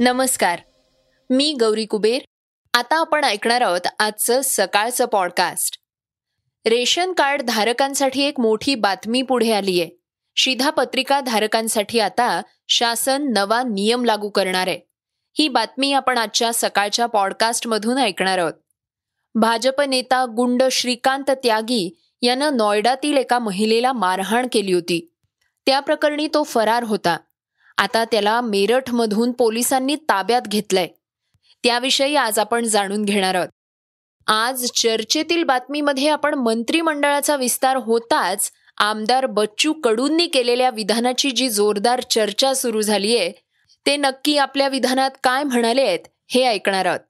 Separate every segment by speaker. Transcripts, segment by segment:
Speaker 1: नमस्कार. मी गौरी कुबेर. आता आपण ऐकणार आहोत आजचं सकाळचं पॉडकास्ट रेशन कार्ड धारकांसाठी एक मोठी बातमी पुढे आली आहे. शिधापत्रिका धारकांसाठी आता शासन नवा नियम लागू करणार आहे. ही बातमी आपण आजच्या सकाळच्या पॉडकास्टमधून ऐकणार आहोत. भाजप नेता गुंड श्रीकांत त्यागी यानं नोएडातील एका महिलेला मारहाण केली होती. त्या प्रकरणी तो फरार होता. आता त्याला मेरठमधून पोलिसांनी ताब्यात घेतलंय. त्याविषयी आज आपण जाणून घेणार आहोत. आज चर्चेतील बातमीमध्ये आपण मंत्रिमंडळाचा विस्तार होताच आमदार बच्चू कडूंनी केलेल्या विधानाची जी जोरदार चर्चा सुरू झालीये ते नक्की आपल्या विधानात काय म्हणाले आहेत हे ऐकणार आहोत.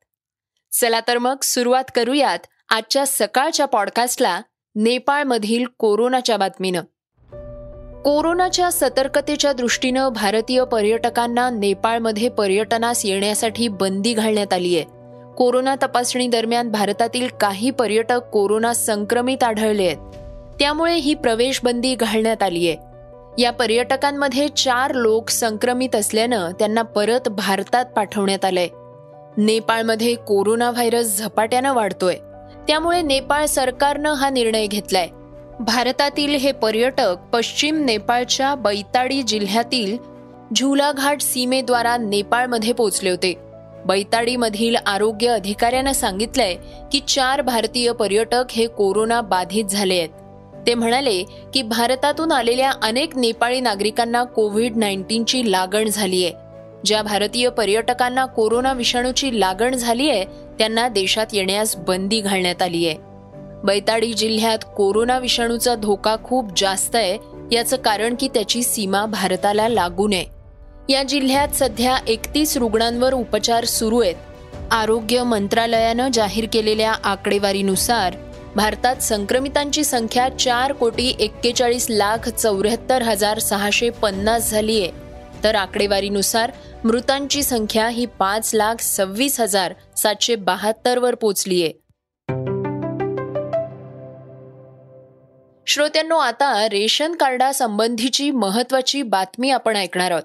Speaker 1: चला तर मग सुरुवात करूयात आजच्या सकाळच्या पॉडकास्टला नेपाळमधील कोरोनाच्या बातमीनं. कोरोनाच्या सतर्कतेच्या दृष्टीनं भारतीय पर्यटकांना नेपाळमध्ये पर्यटनास येण्यासाठी बंदी घालण्यात आली आहे. कोरोना तपासणी दरम्यान भारतातील काही पर्यटक कोरोना संक्रमित आढळले आहेत. त्यामुळे ही प्रवेश बंदी घालण्यात आली आहे. या पर्यटकांमध्ये चार लोक संक्रमित असल्यानं त्यांना परत भारतात पाठवण्यात आलंय. नेपाळमध्ये कोरोना व्हायरस झपाट्यानं वाढतोय. त्यामुळे नेपाळ सरकारनं हा निर्णय घेतलाय. भारतातील हे पर्यटक पश्चिम नेपाळच्या बैताडी जिल्ह्यातील झुलाघाट सीमेद्वारा नेपाळमध्ये पोहोचले होते. बैताडीमधील आरोग्य अधिकाऱ्यानं सांगितलंय की चार भारतीय पर्यटक हे कोरोना बाधित झाले आहेत. ते म्हणाले की भारतातून आलेल्या अनेक नेपाळी नागरिकांना कोविड नाईन्टीनची लागण झाली आहे ज्या भारतीय पर्यटकांना कोरोना विषाणूची लागण झाली आहे त्यांना देशात येण्यास बंदी घालण्यात आली आहे बैताडी जिल्ह्यात कोरोना विषाणूचा धोका खूप जास्त आहे याचं कारण की त्याची सीमा भारताला लागू नये या जिल्ह्यात सध्या एकतीस रुग्णांवर उपचार सुरू आहेत. आरोग्य मंत्रालयानं जाहीर केलेल्या आकडेवारीनुसार भारतात संक्रमितांची संख्या चार कोटी एक्केचाळीस लाख चौऱ्याहत्तर हजार सहाशे पन्नास झाली आहे. तर आकडेवारीनुसार मृतांची संख्या ही पाच लाख सव्वीस हजार सातशे बहात्तरवर पोचली आहे. श्रोत्यांनो आता रेशन कार्डासंबंधीची महत्वाची बातमी आपण ऐकणार आहोत.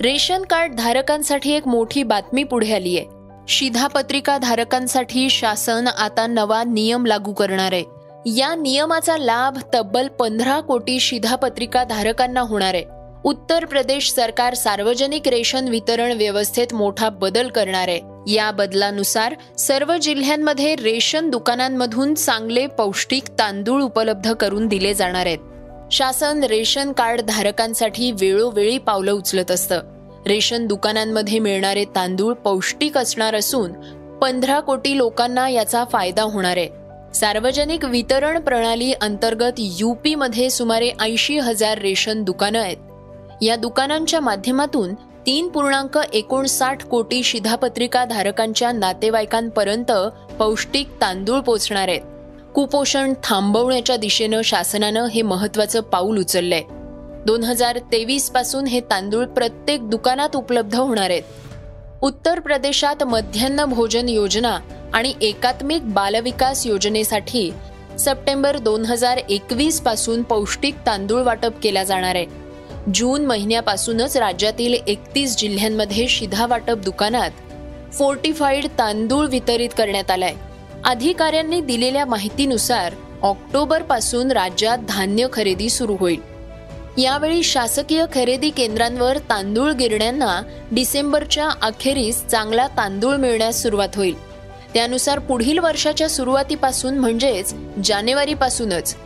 Speaker 1: रेशन कार्ड धारकांसाठी एक मोठी बातमी पुढे आली आहे. शिधापत्रिका धारकांसाठी शासन आता नवा नियम लागू करणार आहे. या नियमाचा लाभ तब्बल पंधरा कोटी शिधापत्रिका धारकांना होणार आहे. उत्तर प्रदेश सरकार सार्वजनिक रेशन वितरण व्यवस्थेत मोठा बदल करणार आहे. या बदलानुसार सर्व जिल्ह्यांमध्ये रेशन दुकानांमधून चांगले पौष्टिक तांदूळ उपलब्ध करून दिले जाणार आहेत. शासन रेशन कार्ड धारकांसाठी वेळोवेळी पावलं उचलत असतं. रेशन दुकानांमध्ये मिळणारे तांदूळ पौष्टिक असणार असून पंधरा कोटी लोकांना याचा फायदा होणार आहे. सार्वजनिक वितरण प्रणाली अंतर्गत युपीमध्ये सुमारे ऐंशी हजार रेशन दुकानं आहेत. या दुकानांच्या माध्यमातून तीन पूर्णांक एकोणसाठ कोटी शिधापत्रिका धारकांच्या नातेवाईकांपर्यंत पौष्टिक तांदूळ पोचणार आहेत. कुपोषण थांबवण्याच्या दिशेनं शासनानं हे महत्वाचं पाऊल उचललंय. दोन हजार तेवीसपासून हे तांदूळ प्रत्येक दुकानात उपलब्ध होणार आहेत. उत्तर प्रदेशात मध्यान्ह भोजन योजना आणि एकात्मिक बालविकास योजनेसाठी सप्टेंबर दोन हजार एकवीसपासून पौष्टिक तांदूळ वाटप केला जाणार आहे. जून महिन्यापासूनच राज्यातील एकतीस जिल्ह्यांमध्ये शिधा वाटप दुकानात फोर्टिफाईड तांदूळ वितरित करण्यात आलाय. अधिकाऱ्यांनी दिलेल्या माहितीनुसार ऑक्टोबरपासून राज्यात धान्य खरेदी सुरू होईल. यावेळी शासकीय खरेदी केंद्रांवर तांदूळ गिरण्यांना डिसेंबरच्या अखेरीस चांगला तांदूळ मिळण्यास सुरुवात होईल. त्यानुसार पुढील वर्षाच्या सुरुवातीपासून म्हणजेच जानेवारीपासूनच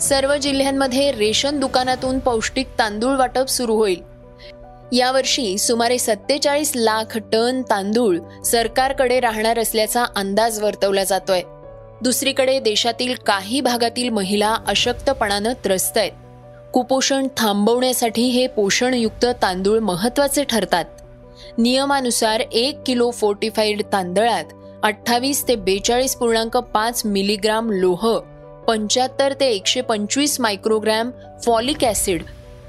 Speaker 1: सर्व जिल्ह्यांमध्ये रेशन दुकानातून पौष्टिक तांदूळ वाटप सुरू होईल. यावर्षी सुमारे सत्तेचाळीस लाख टन तांदूळ सरकारकडे राहणार असल्याचा अंदाज वर्तवला जातोय. दुसरीकडे देशातील काही भागातील महिला अशक्तपणानं त्रस्त आहेत. कुपोषण थांबवण्यासाठी हे पोषणयुक्त तांदूळ महत्त्वाचे ठरतात. नियमानुसार एक किलो फोर्टिफाईड तांदळात अठ्ठावीस ते बेचाळीस पूर्णांक पाच मिलीग्राम लोह पंच्याहत्तर ते एकशे पंचवीस मायक्रोग्रॅम फॉलिक ॲसिड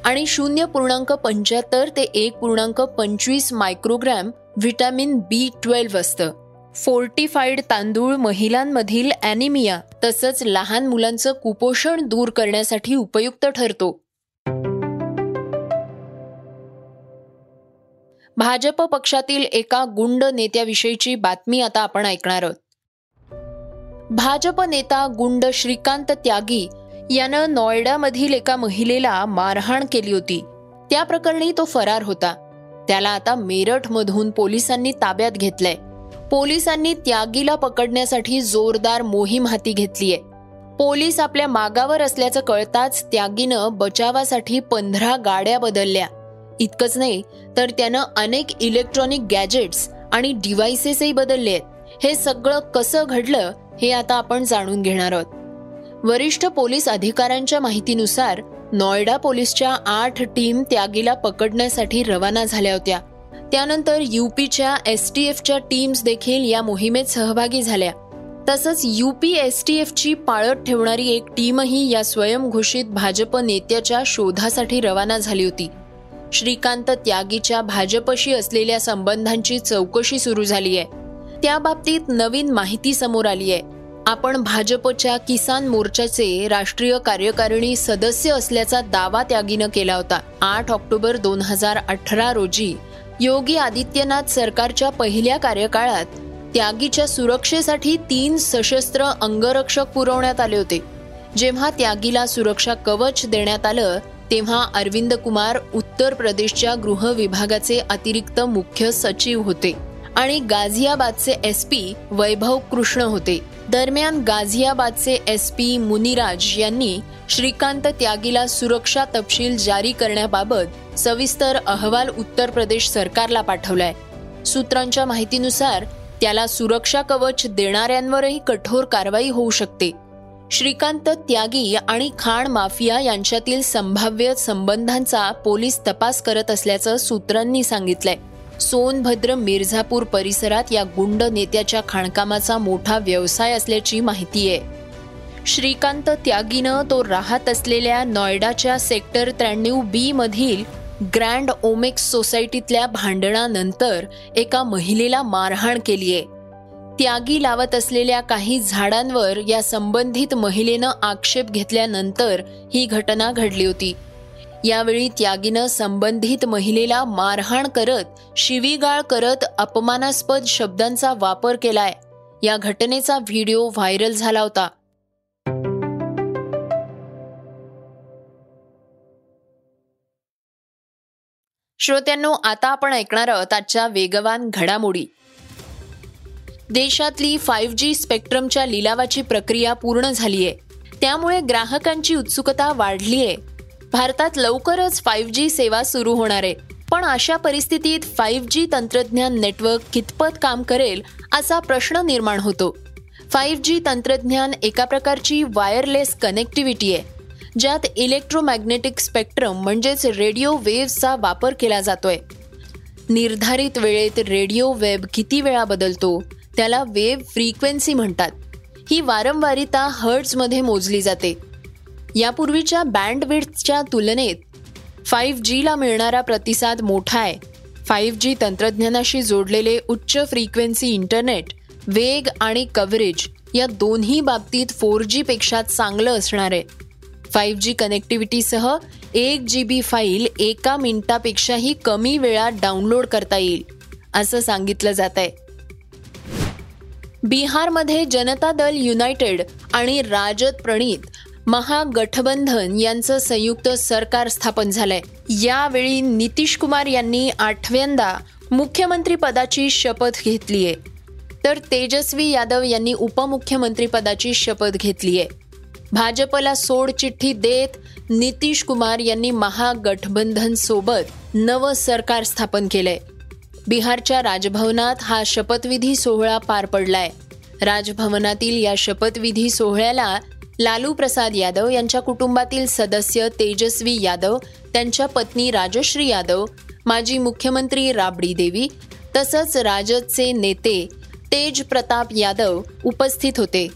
Speaker 1: आणि शून्य पूर्णांक पंच्याहत्तर ते एक पूर्णांक पंचवीस मायक्रोग्रॅम व्हिटॅमिन बी ट्वेल्व असतं. फोर्टिफाईड तांदूळ महिलांमधील ॲनिमिया तसंच लहान मुलांचं कुपोषण दूर करण्यासाठी उपयुक्त ठरतो. भाजप पक्षातील एका गुंड नेत्याविषयीची बातमी आता आपण ऐकणार आहोत. भाजप नेता गुंड श्रीकांत त्यागी यानं नॉयडामधील एका महिलेला मारहाण केली होती. त्या प्रकरणी तो फरार होता. त्याला आता मेरठमधून पोलिसांनी ताब्यात घेतलंय. पोलिसांनी त्यागीला पकडण्यासाठी जोरदार मोहीम हाती घेतलीय. पोलीस आपल्या मागावर असल्याचं कळताच त्यागीनं बचावासाठी पंधरा गाड्या बदलल्या. इतकंच नाही तर त्यानं अनेक इलेक्ट्रॉनिक गॅजेट्स आणि डिव्हायसेसही बदलले आहेत हे सगळं कसं घडलं हे आता आपण जाणून घेणार आहोत. वरिष्ठ पोलीस अधिकाऱ्यांच्या माहितीनुसार नॉयडा पोलीसच्या आठ टीम त्यागीला पकडण्यासाठी रवाना झाल्या होत्या. त्यानंतर युपीच्या एस टी एफच्या टीम्स देखील या मोहिमेत सहभागी झाल्या. तसंच युपी एस टी एफची पाळत ठेवणारी एक टीमही या स्वयंघोषित भाजप नेत्याच्या शोधासाठी रवाना झाली होती. श्रीकांत त्यागीच्या भाजपशी असलेल्या संबंधांची चौकशी सुरू झाली आहे त्या बाबतीत नवीन माहिती समोर आली आहे. आपण भाजपच्या किसान मोर्चाचे राष्ट्रीय कार्यकारिणी सदस्य असल्याचा दावा त्यागीनं केला होता. आठ ऑक्टोबर दोन हजार अठरा रोजी योगी आदित्यनाथ सरकारच्या पहिल्या कार्यकाळात त्यागीच्या सुरक्षेसाठी तीन सशस्त्र अंगरक्षक पुरवण्यात आले होते. जेव्हा त्यागीला सुरक्षा कवच देण्यात आलं तेव्हा अरविंद कुमार उत्तर प्रदेशच्या गृह विभागाचे अतिरिक्त मुख्य सचिव होते. आणि गाझियाबादचे एस पी वैभव कृष्ण होते. दरम्यान गाझियाबादचे एस पी मुनिराज यांनी श्रीकांत त्यागीला सुरक्षा तपशील जारी करण्याबाबत सविस्तर अहवाल उत्तर प्रदेश सरकारला पाठवलाय. सूत्रांच्या माहितीनुसार त्याला सुरक्षा कवच देणाऱ्यांवरही कठोर कारवाई होऊ शकते. श्रीकांत त्यागी आणि खाण माफिया यांच्यातील संभाव्य संबंधांचा पोलीस तपास करत असल्याचं सूत्रांनी सांगितलंय. सोनभद्र मिर्झापूर परिसरात या गुंड नेत्याच्या खाणकामाचा मोठा व्यवसाय असल्याची माहिती आहे. श्रीकांत त्यागीनं तो राहत असलेल्या नॉयडाच्या सेक्टर त्र्याण्णव बी मधील ग्रँड ओमेक्स सोसायटीतल्या भांडणानंतर एका महिलेला मारहाण केलीये त्यागी लावत असलेल्या काही झाडांवर या संबंधित महिलेनं आक्षेप घेतल्यानंतर ही घटना घडली होती. यावेळी त्यागीनं संबंधित महिलेला मारहाण करत शिवीगाळ करत अपमानास्पद शब्दांचा वापर केलाय. या घटनेचा व्हिडिओ व्हायरल झाला होता. श्रोत्यांनो आता आपण ऐकणार आहोत आजच्या वेगवान घडामोडी. देशातली फाईव्ह जी स्पेक्ट्रमच्या लिलावाची प्रक्रिया पूर्ण झाली आहे त्यामुळे ग्राहकांची उत्सुकता वाढली आहे भारतात लवकरच फाईव्ह जी सेवा सुरू होणार आहे. पण अशा परिस्थितीत फाईव्ह जी तंत्रज्ञान नेटवर्क कितपत काम करेल असा प्रश्न निर्माण होतो. फाईव्ह जी तंत्रज्ञान एका प्रकारची वायरलेस कनेक्टिव्हिटी आहे ज्यात इलेक्ट्रोमॅग्नेटिक स्पेक्ट्रम म्हणजेच रेडिओ वेव्हचा वापर केला जातोय. निर्धारित वेळेत रेडिओ वेब किती वेळा बदलतो त्याला वेव्ह फ्रिक्वेन्सी म्हणतात. ही वारंवारिता हर्ट्समध्ये मोजली जाते. यापूर्वीच्या बँडविड्थच्या तुलनेत फाईव्ह जीला मिळणारा प्रतिसाद मोठा आहे. फाईव्ह जी तंत्रज्ञानाशी जोडलेले उच्च फ्रिक्वेन्सी इंटरनेट वेग आणि कव्हरेज या दोन्ही बाबतीत फोर जी पेक्षा चांगलं असणार आहे. फाईव्ह जी कनेक्टिव्हिटीसह एक जी बी फाईल एका मिनिटापेक्षाही कमी वेळात डाउनलोड करता येईल असं सांगितलं जात आहे बिहारमध्ये जनता दल युनायटेड आणि राजद प्रणीत महागठबंधन यांचं संयुक्त सरकार स्थापन झालंय. यावेळी नितीश कुमार यांनी आठव्यांदा मुख्यमंत्री पदाची शपथ घेतलीय तर तेजस्वी यादव यांनी उपमुख्यमंत्री पदाची शपथ घेतलीय भाजपला सोड चिठ्ठी देत नितीश कुमार यांनी महागठबंधन सोबत नवं सरकार स्थापन केलंय. बिहारच्या राजभवनात हा शपथविधी सोहळा पार पडलाय. राजभवनातील या शपथविधी सोहळ्याला लालू प्रसाद यादव यांच्या कुटुंबातील सदस्य तेजस्वी यादव त्यांच्या पत्नी राजश्री यादव माजी मुख्यमंत्री राबडी देवी तसंच राजदचे नेते तेज प्रताप यादव उपस्थित होते.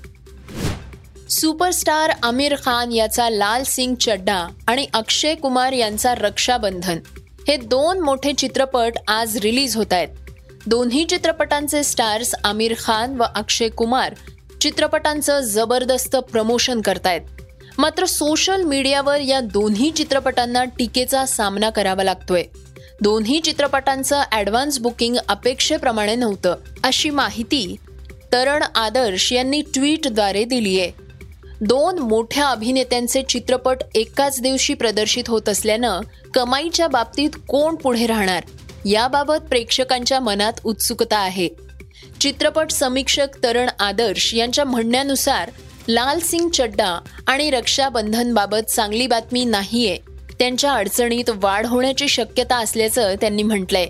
Speaker 1: सुपरस्टार आमिर खान याचा लाल सिंग चड्डा आणि अक्षय कुमार यांचा रक्षाबंधन हे दोन मोठे चित्रपट आज रिलीज होत आहेत. दोन्ही चित्रपटांचे स्टार्स आमिर खान व अक्षय कुमार चित्रपटांचं जबरदस्त प्रमोशन करतायत. मात्र सोशल मीडियावर या दोन्ही चित्रपटांना टीकेचा सामना करावा लागतोय. दोन्ही चित्रपटांचं ॲडव्हान्स बुकिंग अपेक्षेप्रमाणे नव्हतं अशी माहिती तरण आदर्श यांनी ट्विटद्वारे दिली आहे दोन मोठ्या अभिनेत्यांचे चित्रपट एकाच दिवशी प्रदर्शित होत असल्यानं कमाईच्या बाबतीत कोण पुढे राहणार? याबाबत प्रेक्षकांच्या मनात उत्सुकता आहे. चित्रपट समीक्षक तरण आदर्श यांच्या म्हणण्यानुसार लाल सिंग चड्डा आणि रक्षाबंधनबाबत चांगली बातमी नाहीये. त्यांच्या अडचणीत वाढ होण्याची शक्यता असल्याचं त्यांनी म्हटलंय.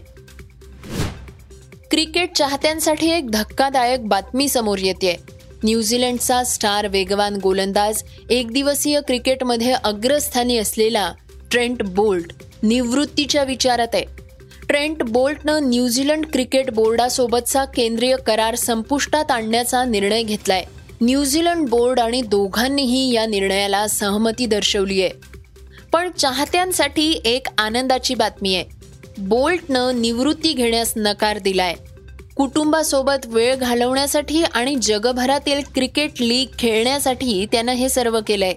Speaker 1: क्रिकेट चाहत्यांसाठी एक धक्कादायक बातमी समोर येते न्यूझीलंडचा स्टार वेगवान गोलंदाज एकदिवसीय क्रिकेटमध्ये अग्रस्थानी असलेला ट्रेंट बोल्ट निवृत्तीच्या विचारात आहे. ट्रेंट बोल्टनं न्यूझीलंड क्रिकेट बोर्डासोबतचा केंद्रीय करार संपुष्टात आणण्याचा निर्णय घेतलाय. न्यूझीलंड बोर्ड आणि दोघांनीही या निर्णयाला सहमती दर्शवली आहे. पण चाहत्यांसाठी एक आनंदाची बातमी आहे. बोल्टनं निवृत्ती घेण्यास नकार दिलाय. कुटुंबासोबत वेळ घालवण्यासाठी आणि जगभरातील क्रिकेट लीग खेळण्यासाठी त्यानं हे सर्व केलंय.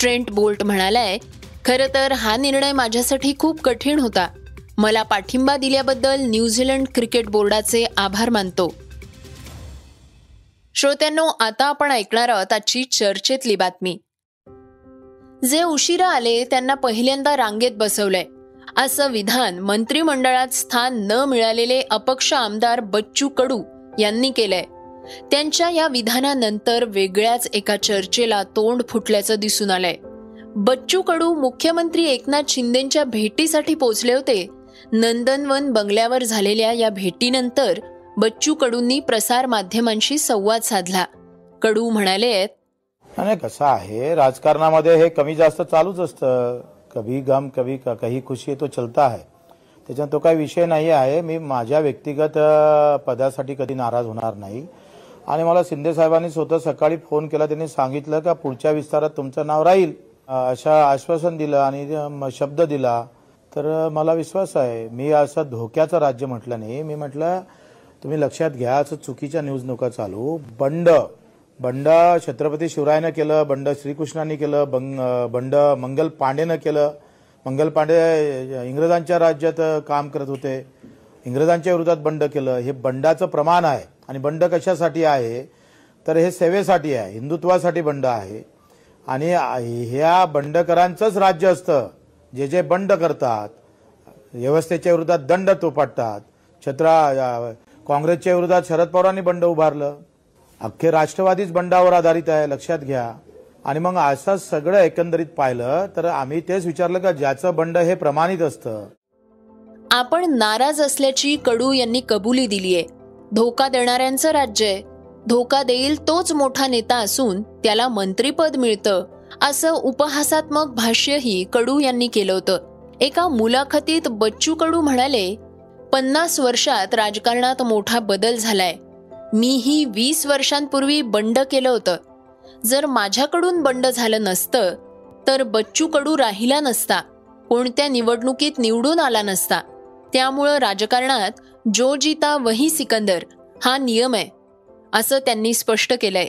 Speaker 1: ट्रेंट बोल्ट म्हणालाय खरं तर हा निर्णय माझ्यासाठी खूप कठीण होता. मला पाठिंबा दिल्याबद्दल न्यूझीलंड क्रिकेट बोर्डाचे आभार मानतो. श्रोत्यांनो आता आपण ऐकणार आहोत आजची चर्चेतली बातमी. जे उशिरा आले त्यांना पहिल्यांदा रांगेत बसवलंय. असं विधान मंत्रिमंडळात स्थान न मिळालेले अपक्ष आमदार बच्चू कडू यांनी केलंय. त्यांच्या या विधानानंतर वेगळ्याच एका चर्चेला तोंड फुटल्याचं दिसून आलंय. बच्चू कडू मुख्यमंत्री एकनाथ शिंदेच्या भेटीसाठी पोहोचले होते नंदनवन बंगल्यावर झालेल्या या भेटीनंतर बच्चू कडूंनी प्रसार माध्यमांशी संवाद साधला. कडू म्हणाले
Speaker 2: आहेत कसं आहे? राजकारणामध्ये हे कमी जास्त चालूच असतं. कभी गम कभी काही खुशी तो चलता आहे त्याच्यात तो काही विषय नाही आहे. मी माझ्या व्यक्तिगत पदासाठी कधी नाराज होणार नाही. आणि मला शिंदे साहेबांनी स्वतः सकाळी फोन केला. त्यांनी सांगितलं का पुढच्या विस्तारात तुमचं नाव राहील. अशा आश्वासन दिलं आणि शब्द दिला. तर मला विश्वास आहे. मी असं धोक्याचं राज्य म्हटलं नाही. मी म्हटलं तुम्ही लक्षात घ्या असं चुकीच्या न्यूज नका चालू. बंड बंड छत्रपती शिवरायनं केलं बंड श्रीकृष्णाने केलं बंग बंड मंगल पांडेनं केलं. मंगल पांडे इंग्रजांच्या राज्यात काम करत होते. इंग्रजांच्या विरोधात बंड केलं. हे बंडाचं प्रमाण आहे. आणि बंड कशासाठी आहे? तर हे सेवेसाठी आहे. हिंदुत्वासाठी बंड आहे. आणि ह्या बंडकरांचंच राज्य असतं. जे जे बंड करतात व्यवस्थेच्या विरोधात दंड तोपाटतात. छत्रा काँग्रेसच्या विरोधात शरद पवारांनी बंड उभारलं. अख्खे राष्ट्रवादीच बंडावर आधारित आहे लक्षात घ्या. आणि मग असं सगळं एकंदरीत पाहिलं तर आम्ही तेच विचारलं का ज्याचं बंड हे प्रमाणित असतं?
Speaker 1: आपण नाराज असल्याची कडू यांनी कबुली दिलीये. धोका देणाऱ्यांचं राज्य आहे. धोका देईल तोच मोठा नेता असून त्याला मंत्रीपद मिळतं. असं उपहासात्मक भाष्यही कडू यांनी केलं होतं. एका मुलाखतीत बच्चू कडू म्हणाले पन्नास वर्षात राजकारणात मोठा बदल झालाय. मीही वीस वर्षांपूर्वी बंड केलं होतं. जर माझ्याकडून बंड झालं नसतं तर बच्चू कडू राहिला नसता कोणत्या निवडणुकीत निवडून आला नसता. त्यामुळं राजकारणात जो जीता वही सिकंदर हा नियम आहे असं त्यांनी स्पष्ट केलंय.